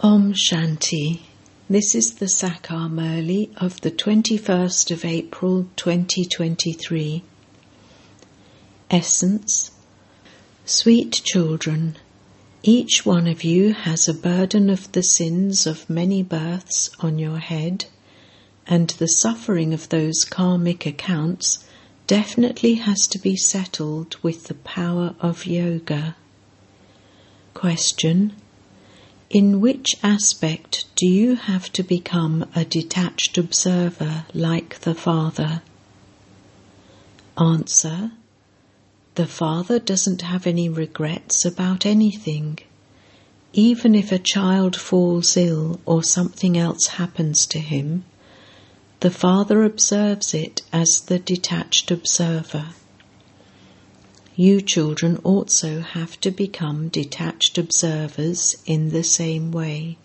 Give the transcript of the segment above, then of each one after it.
Om Shanti. This is the Sakar Murli of the 21st of April 2023. Essence Sweet children, each one of you has a burden of the sins of many births on your head, and the suffering of those karmic accounts definitely has to be settled with the power of yoga. Question in which aspect do you have to become a detached observer like the Father? Answer The Father doesn't have any regrets about anything. Even if a child falls ill or something else happens to him, the Father observes it as the detached observer you children also have to become detached observers in the same way.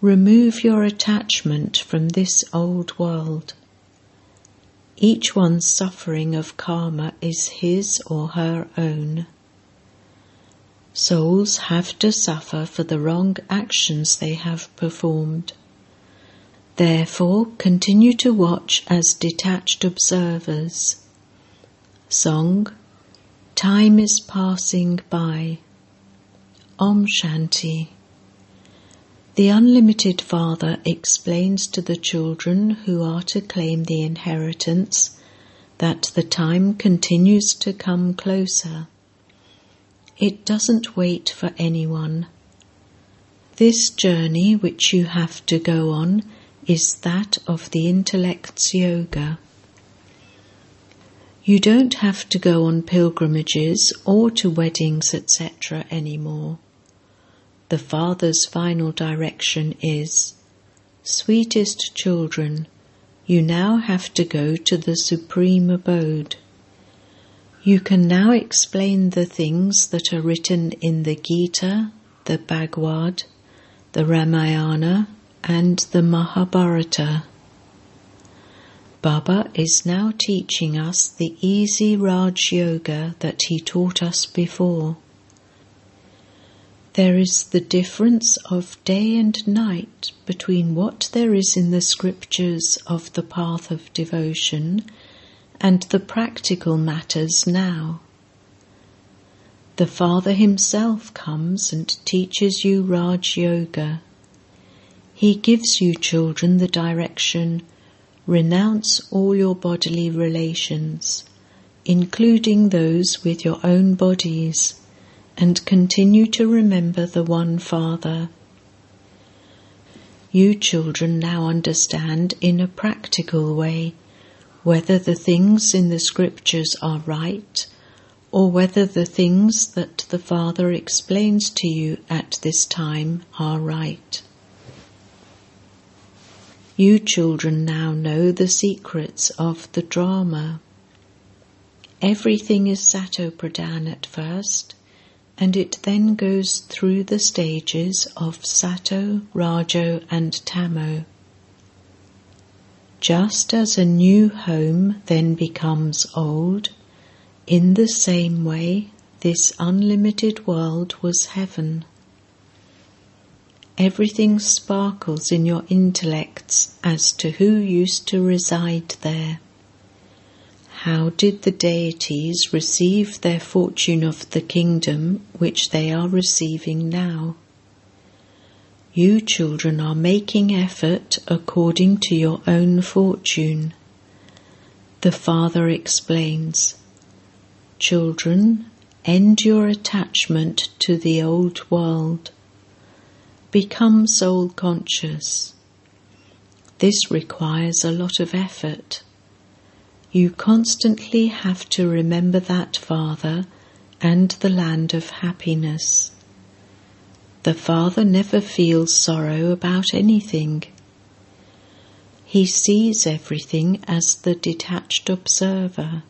Remove your attachment from this old world. Each one's suffering of karma is his or her own. Souls have to suffer for the wrong actions they have performed. Therefore, continue to watch as detached observers Song Time is passing by. Om Shanti. The Unlimited Father explains to the children who are to claim the inheritance that the time continues to come closer. It doesn't wait for anyone. This journey which you have to go on is that of the intellect's yoga. You don't have to go on pilgrimages or to weddings, etc. anymore. The Father's final direction is Sweetest children, you now have to go to the Supreme Abode. You can now explain the things that are written in the Gita, the Bhagavad, the Ramayana, and the Mahabharata. Baba is now teaching us the easy Raj Yoga that he taught us before. There is the difference of day and night between what there is in the scriptures of the path of devotion and the practical matters now. The Father Himself comes and teaches you Raj Yoga. He gives you children the direction Renounce all your bodily relations, including those with your own bodies, and continue to remember the one Father. You children now understand in a practical way whether the things in the scriptures are right or whether the things that the Father explains to you at this time are right. You children now know the secrets of the drama. Everything is Sato Pradhan at first, and it then goes through the stages of Sato, Rajo, and Tamo. Just as a new home then becomes old, in the same way this unlimited world was heaven. Everything sparkles in your intellects as to who used to reside there. How did the deities receive their fortune of the kingdom which they are receiving now? You children are making effort according to your own fortune. The Father explains Children, end your attachment to the old world. Become soul conscious. This requires a lot of effort. You constantly have to remember that Father and the land of happiness. The Father never feels sorrow about anything. He sees everything as the detached observer.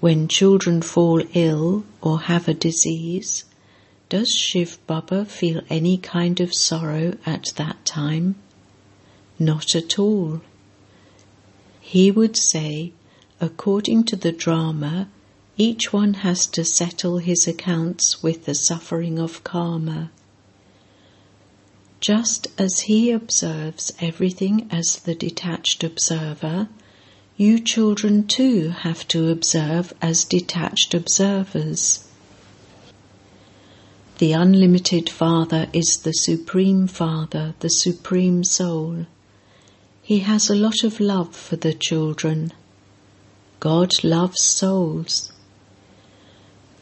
When children fall ill or have a disease, does Shiv Baba feel any kind of sorrow at that time? Not at all. He would say, according to the drama, each one has to settle his accounts with the suffering of karma. Just as he observes everything as the detached observer, you children too have to observe as detached observers. The unlimited Father is the Supreme Father, the Supreme Soul. He has a lot of love for the children. God loves souls.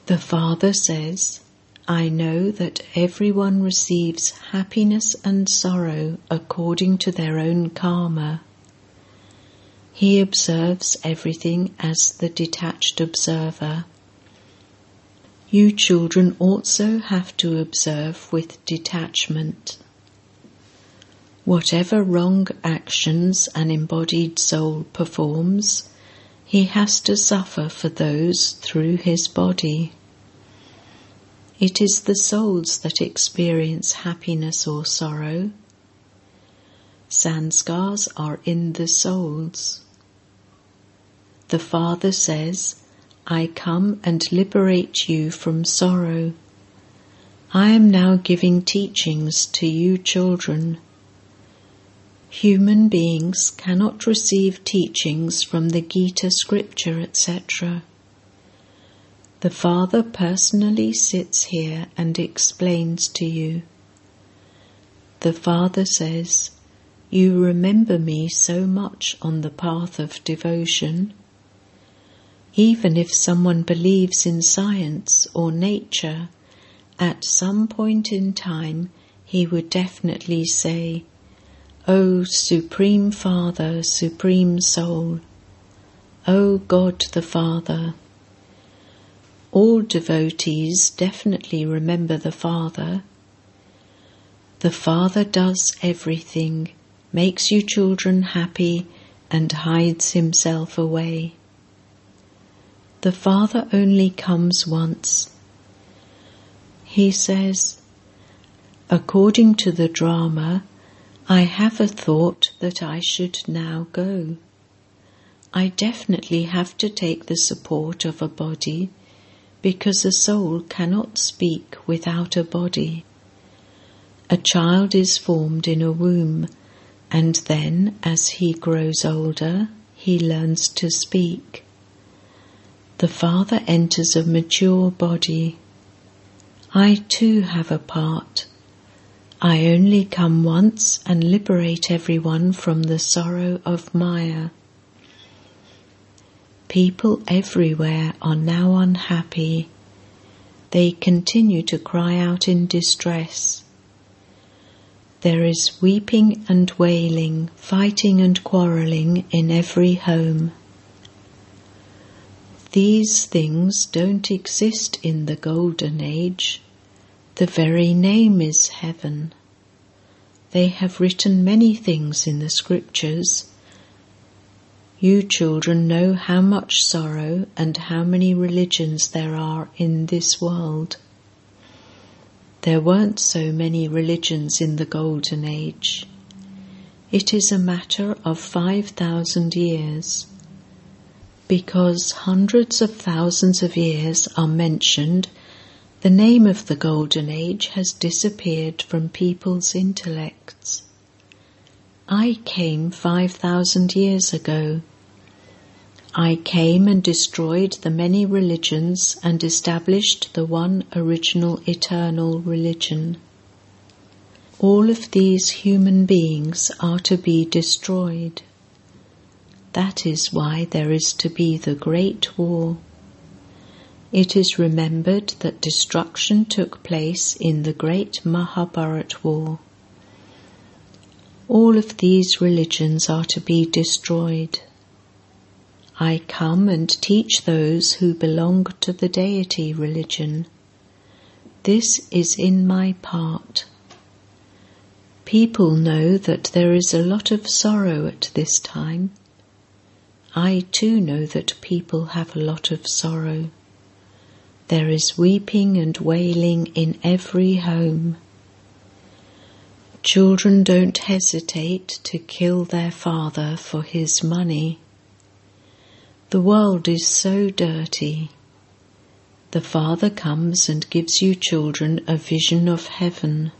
The Father says, I know that everyone receives happiness and sorrow according to their own karma. He observes everything as the detached observer. You children also have to observe with detachment. Whatever wrong actions an embodied soul performs, he has to suffer for those through his body. It is the souls that experience happiness or sorrow. Sanskars are in the souls. The Father says, I come and liberate you from sorrow. I am now giving teachings to you children. Human beings cannot receive teachings from the Gita scripture, etc. The Father personally sits here and explains to you. The Father says, You remember me so much on the path of devotion. Even if someone believes in science or nature, at some point in time he would definitely say, O Supreme Father, Supreme Soul, O God the Father. All devotees definitely remember the Father. The Father does everything, makes you children happy, and hides himself away. The Father only comes once. He says, according to the drama, I have a thought that I should now go. I definitely have to take the support of a body because a soul cannot speak without a body. A child is formed in a womb and then, as he grows older, he learns to speak. The father enters a mature body. I too have a part I only come once and liberate everyone from the sorrow of Maya. People everywhere are now unhappy. They continue to cry out in distress. There is weeping and wailing, fighting and quarrelling in every home. These things don't exist in the Golden Age. The very name is heaven. They have written many things in the scriptures. You children know how much sorrow and how many religions there are in this world. There weren't so many religions in the Golden Age. It is a matter of 5,000 years. Because hundreds of thousands of years are mentioned the name of the Golden Age has disappeared from people's intellects. I came 5,000 years ago. I came and destroyed the many religions and established the one original eternal religion. All of these human beings are to be destroyed. That is why there is to be the Great War. It is remembered that destruction took place in the great Mahabharat war. All of these religions are to be destroyed. I come and teach those who belong to the deity religion. This is in my part. People know that there is a lot of sorrow at this time. I too know that people have a lot of sorrow. There is weeping and wailing in every home. Children don't hesitate to kill their father for his money. The world is so dirty. The Father comes and gives you children a vision of heaven.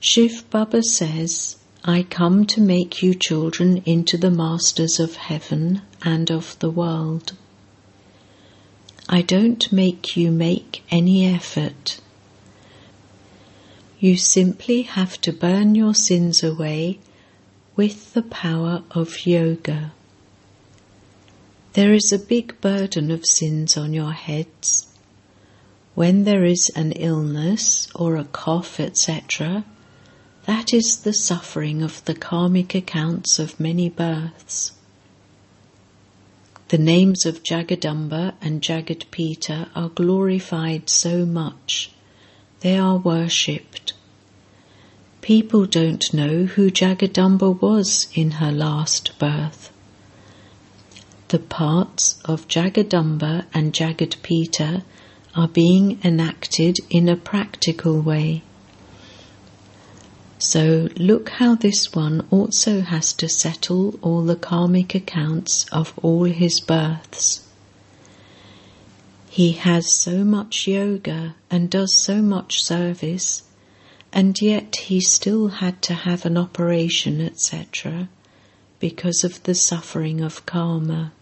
Shiv Baba says, I come to make you children into the masters of heaven and of the world. I don't make you make any effort. You simply have to burn your sins away with the power of yoga. There is a big burden of sins on your heads. When there is an illness or a cough, etc., that is the suffering of the karmic accounts of many births. The names of Jagadamba and Jagadpita are glorified so much. They are worshipped. People don't know who Jagadamba was in her last birth. The parts of Jagadamba and Jagadpita are being enacted in a practical way. So look how this one also has to settle all the karmic accounts of all his births. He has so much yoga and does so much service, and yet he still had to have an operation, etc., because of the suffering of karma.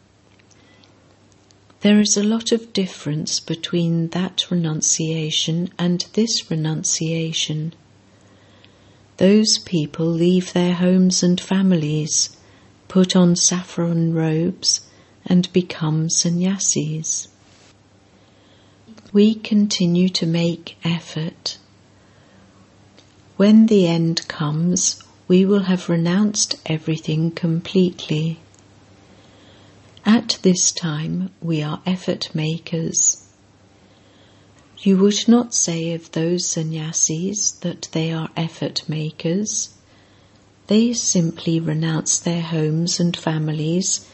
There is a lot of difference between that renunciation and this renunciation. Those people leave their homes and families, put on saffron robes, and become sannyasis. We continue to make effort. When the end comes, we will have renounced everything completely. At this time, we are effort makers. You would not say of those sannyasis that they are effort makers. They simply renounce their homes and families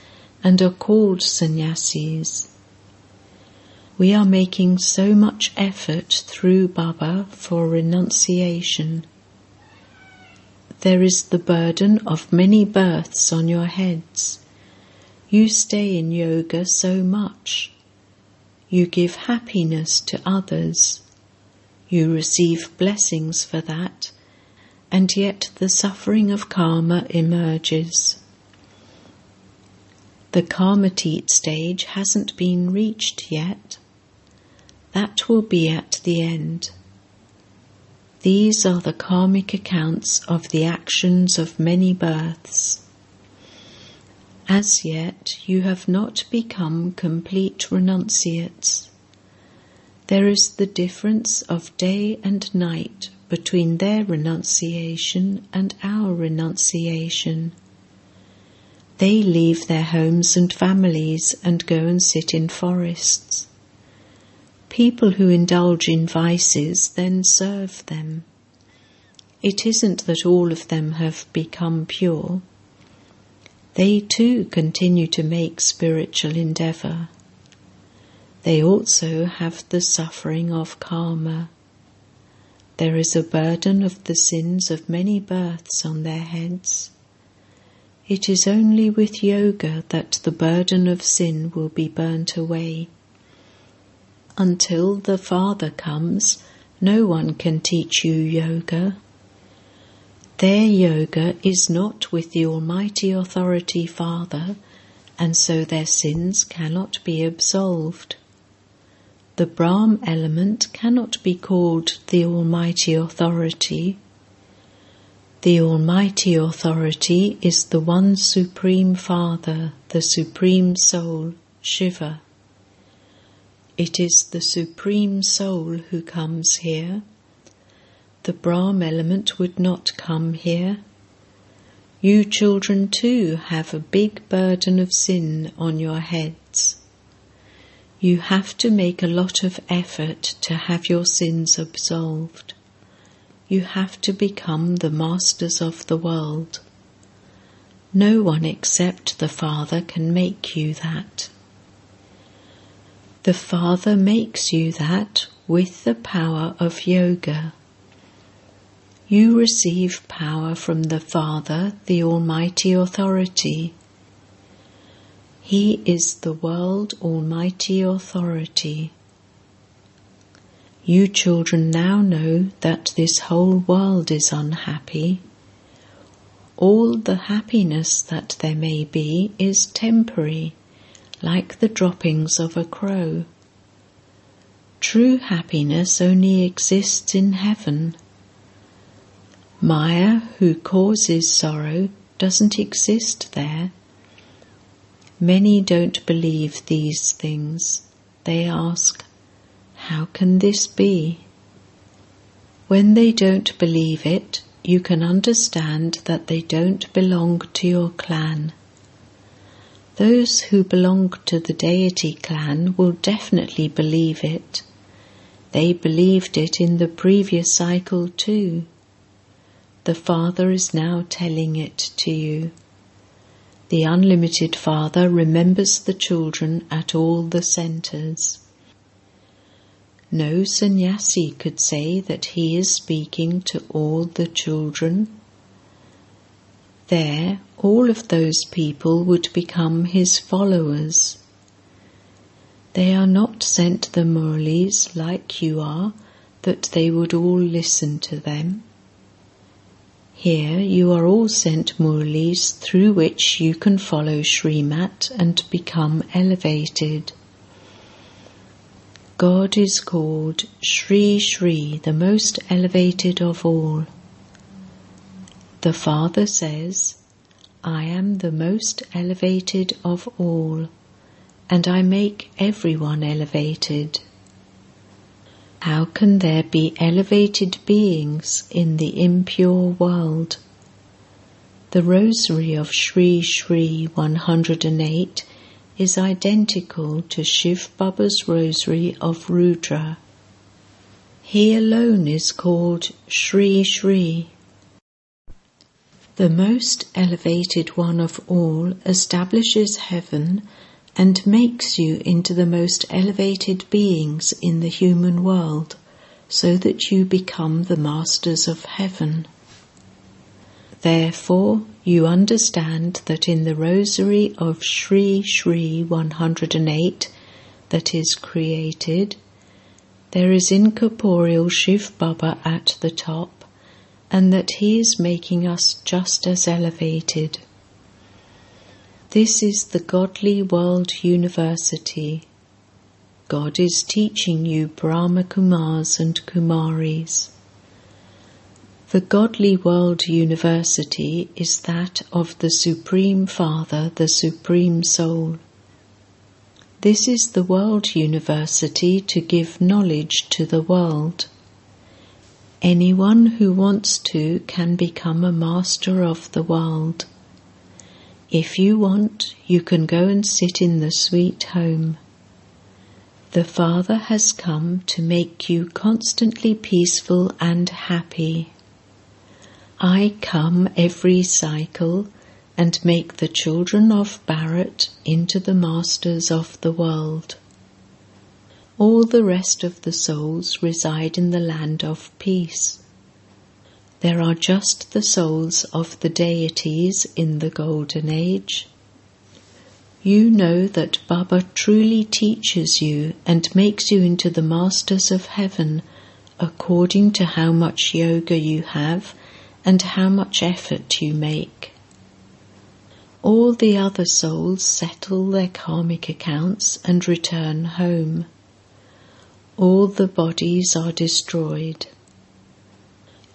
and are called sannyasis. We are making so much effort through Baba for renunciation. There is the burden of many births on your heads. You stay in yoga so much. You give happiness to others. You receive blessings for that, and yet the suffering of karma emerges. The karmatit stage hasn't been reached yet. That will be at the end. These are the karmic accounts of the actions of many births. As yet you have not become complete renunciates. There is the difference of day and night between their renunciation and our renunciation. They leave their homes and families and go and sit in forests. People who indulge in vices then serve them. It isn't that all of them have become pure they too continue to make spiritual endeavour. They also have the suffering of karma. There is a burden of the sins of many births on their heads. It is only with yoga that the burden of sin will be burnt away. Until the Father comes, no one can teach you yoga. Their yoga is not with the Almighty Authority Father, and so their sins cannot be absolved. The Brahm element cannot be called the Almighty Authority. The Almighty Authority is the one Supreme Father, the Supreme Soul, Shiva. It is the Supreme Soul who comes here the Brahm element would not come here. You children too have a big burden of sin on your heads. You have to make a lot of effort to have your sins absolved. You have to become the masters of the world. No one except the Father can make you that. The Father makes you that with the power of yoga. You receive power from the Father, the Almighty Authority. He is the World Almighty Authority. You children now know that this whole world is unhappy. All the happiness that there may be is temporary, like the droppings of a crow. True happiness only exists in heaven. Maya, who causes sorrow, doesn't exist there. Many don't believe these things. They ask, How can this be? When they don't believe it, you can understand that they don't belong to your clan. Those who belong to the deity clan will definitely believe it. They believed it in the previous cycle too. The Father is now telling it to you. The Unlimited Father remembers the children at all the centers. No sannyasi could say that he is speaking to all the children. There, all of those people would become his followers. They are not sent the murlis like you are, that they would all listen to them. Here you are all sent murlis through which you can follow Srimat and become elevated. God is called Sri Sri, the most elevated of all. The Father says, I am the most elevated of all, and I make everyone elevated. How can there be elevated beings in the impure world? The rosary of Sri Sri 108 is identical to Shiv Baba's rosary of Rudra. He alone is called Sri Sri. The most elevated one of all establishes heaven and makes you into the most elevated beings in the human world, so that you become the masters of heaven. Therefore, you understand that in the rosary of Sri Sri 108 that is created, there is incorporeal Shiv Baba at the top, and that he is making us just as elevated. This is the Godly World University. God is teaching you Brahma Kumars and Kumaris. The Godly World University is that of the Supreme Father, the Supreme Soul. This is the World University to give knowledge to the world. Anyone who wants to can become a master of the world. If you want, you can go and sit in the sweet home. The Father has come to make you constantly peaceful and happy. I come every cycle and make the children of Bharat into the masters of the world. All the rest of the souls reside in the land of peace. There are just the souls of the deities in the Golden Age. You know that Baba truly teaches you and makes you into the masters of heaven according to how much yoga you have and how much effort you make. All the other souls settle their karmic accounts and return home. All the bodies are destroyed.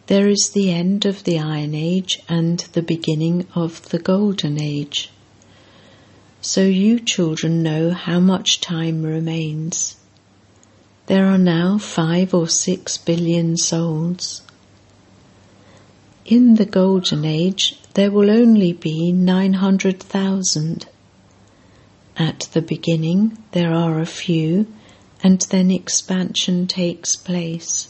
There is the end of the Iron Age and the beginning of the Golden Age. So you children know how much time remains. There are now five or six billion souls. In the Golden Age, there will only be 900,000. At the beginning, there are a few, and then expansion takes place.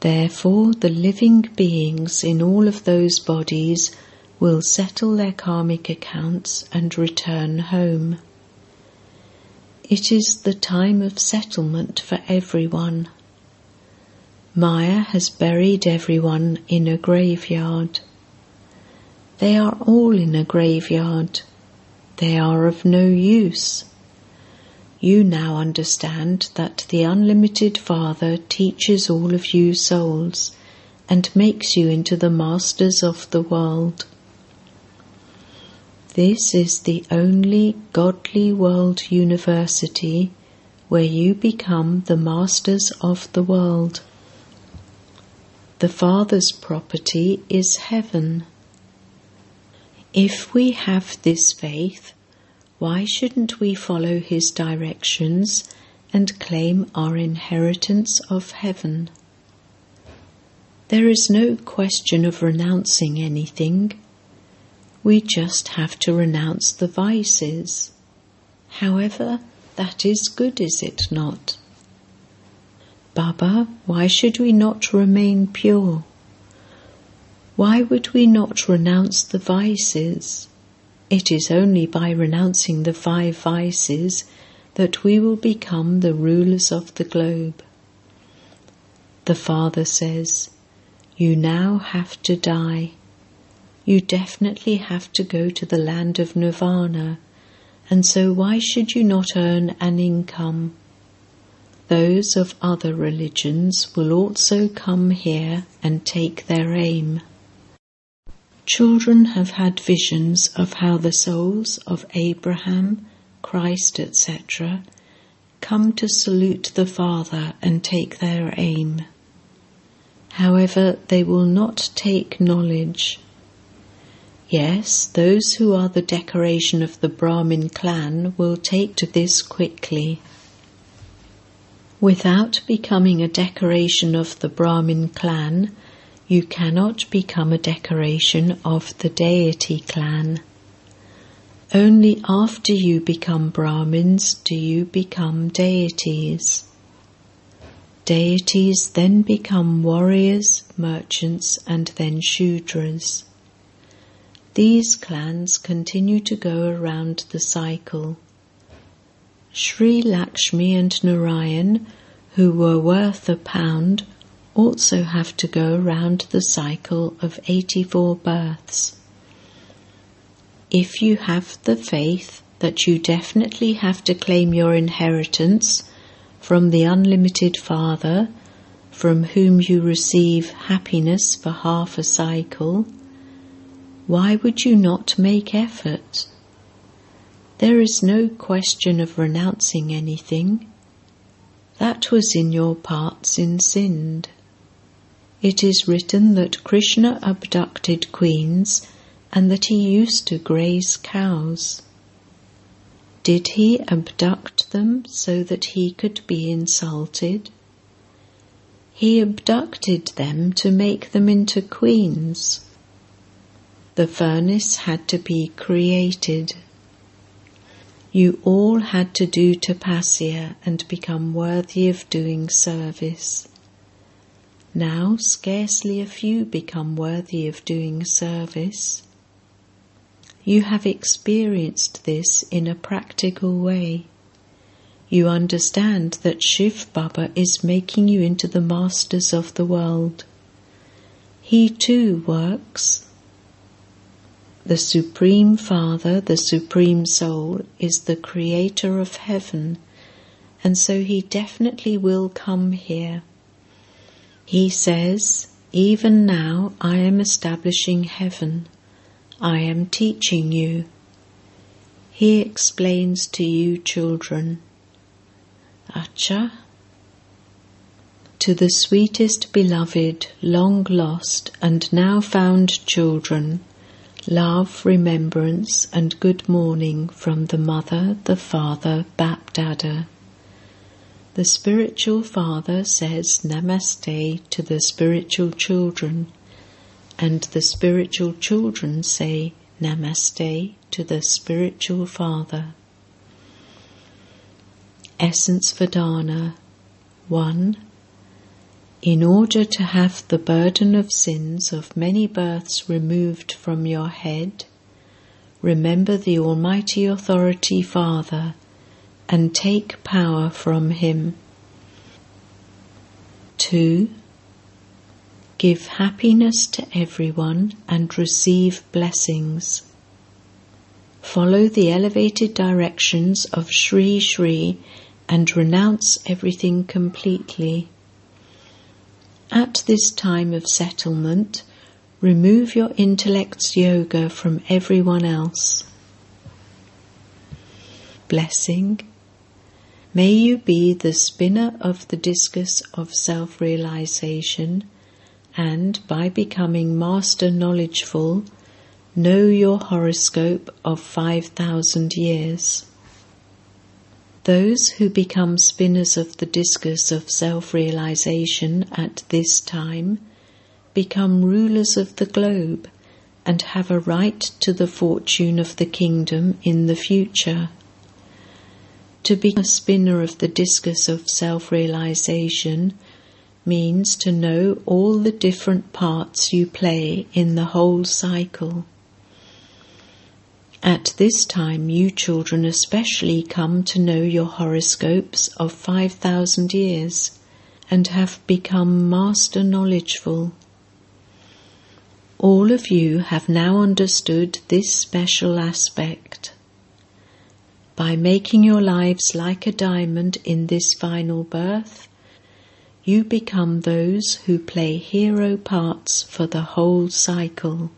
Therefore, the living beings in all of those bodies will settle their karmic accounts and return home. It is the time of settlement for everyone. Maya has buried everyone in a graveyard. They are all in a graveyard. They are of no use. You now understand that the unlimited Father teaches all of you souls and makes you into the masters of the world. This is the only godly world university where you become the masters of the world. The Father's property is heaven. If we have this faith, why shouldn't we follow His directions and claim our inheritance of heaven? There is no question of renouncing anything. We just have to renounce the vices. However, that is good, is it not? Baba, why should we not remain pure? Why would we not renounce the vices? It is only by renouncing the five vices that we will become the rulers of the globe. The Father says, You now have to die. You definitely have to go to the land of Nirvana, and so why should you not earn an income? those of other religions will also come here and take their aim. Children have had visions of how the souls of Abraham, Christ, etc., come to salute the Father and take their aim. However, they will not take knowledge. Yes, those who are the decoration of the Brahmin clan will take to this quickly. Without becoming a decoration of the Brahmin clan, you cannot become a decoration of the deity clan. Only after you become Brahmins do you become deities. Deities then become warriors, merchants, and then Shudras. These clans continue to go around the cycle. Sri Lakshmi and Narayan, who were worth a pound, also have to go round the cycle of 84 births. If you have the faith that you definitely have to claim your inheritance from the unlimited Father, from whom you receive happiness for half a cycle, why would you not make effort? There is no question of renouncing anything. That was in your parts in Sindh. It is written that Krishna abducted queens and that he used to graze cows. Did he abduct them so that he could be insulted? He abducted them to make them into queens. The furnace had to be created you all had to do tapasya and become worthy of doing service. Now scarcely a few become worthy of doing service. You have experienced this in a practical way. You understand that Shiv Baba is making you into the masters of the world. He too works the Supreme Father, the Supreme Soul, is the creator of heaven, and so he definitely will come here. He says, Even now I am establishing heaven. I am teaching you. He explains to you, children. Acha. To the sweetest beloved, long lost, and now found children, love, remembrance, and good morning from the Mother, the Father, Bapdada. The spiritual father says Namaste to the spiritual children, and the spiritual children say Namaste to the spiritual father. Essence for Dharna 1 in order to have the burden of sins of many births removed from your head, remember the Almighty Authority Father and take power from Him. 2. Give happiness to everyone and receive blessings. Follow the elevated directions of Sri Sri and renounce everything completely. At this time of settlement, remove your intellect's yoga from everyone else. Blessing. May you be the spinner of the discus of self realization and, by becoming master knowledgeful, know your horoscope of 5,000 years. Those who become spinners of the discus of self realization at this time become rulers of the globe and have a right to the fortune of the kingdom in the future. To be a spinner of the discus of self realization means to know all the different parts you play in the whole cycle. At this time, you children especially come to know your horoscopes of 5,000 years and have become master knowledgeful. All of you have now understood this special aspect. By making your lives like a diamond in this final birth, you become those who play hero parts for the whole cycle.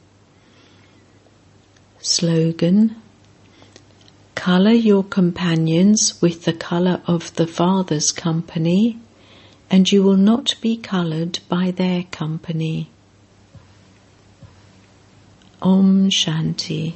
Slogan Colour your companions with the colour of the Father's company, and you will not be coloured by their company. Om Shanti.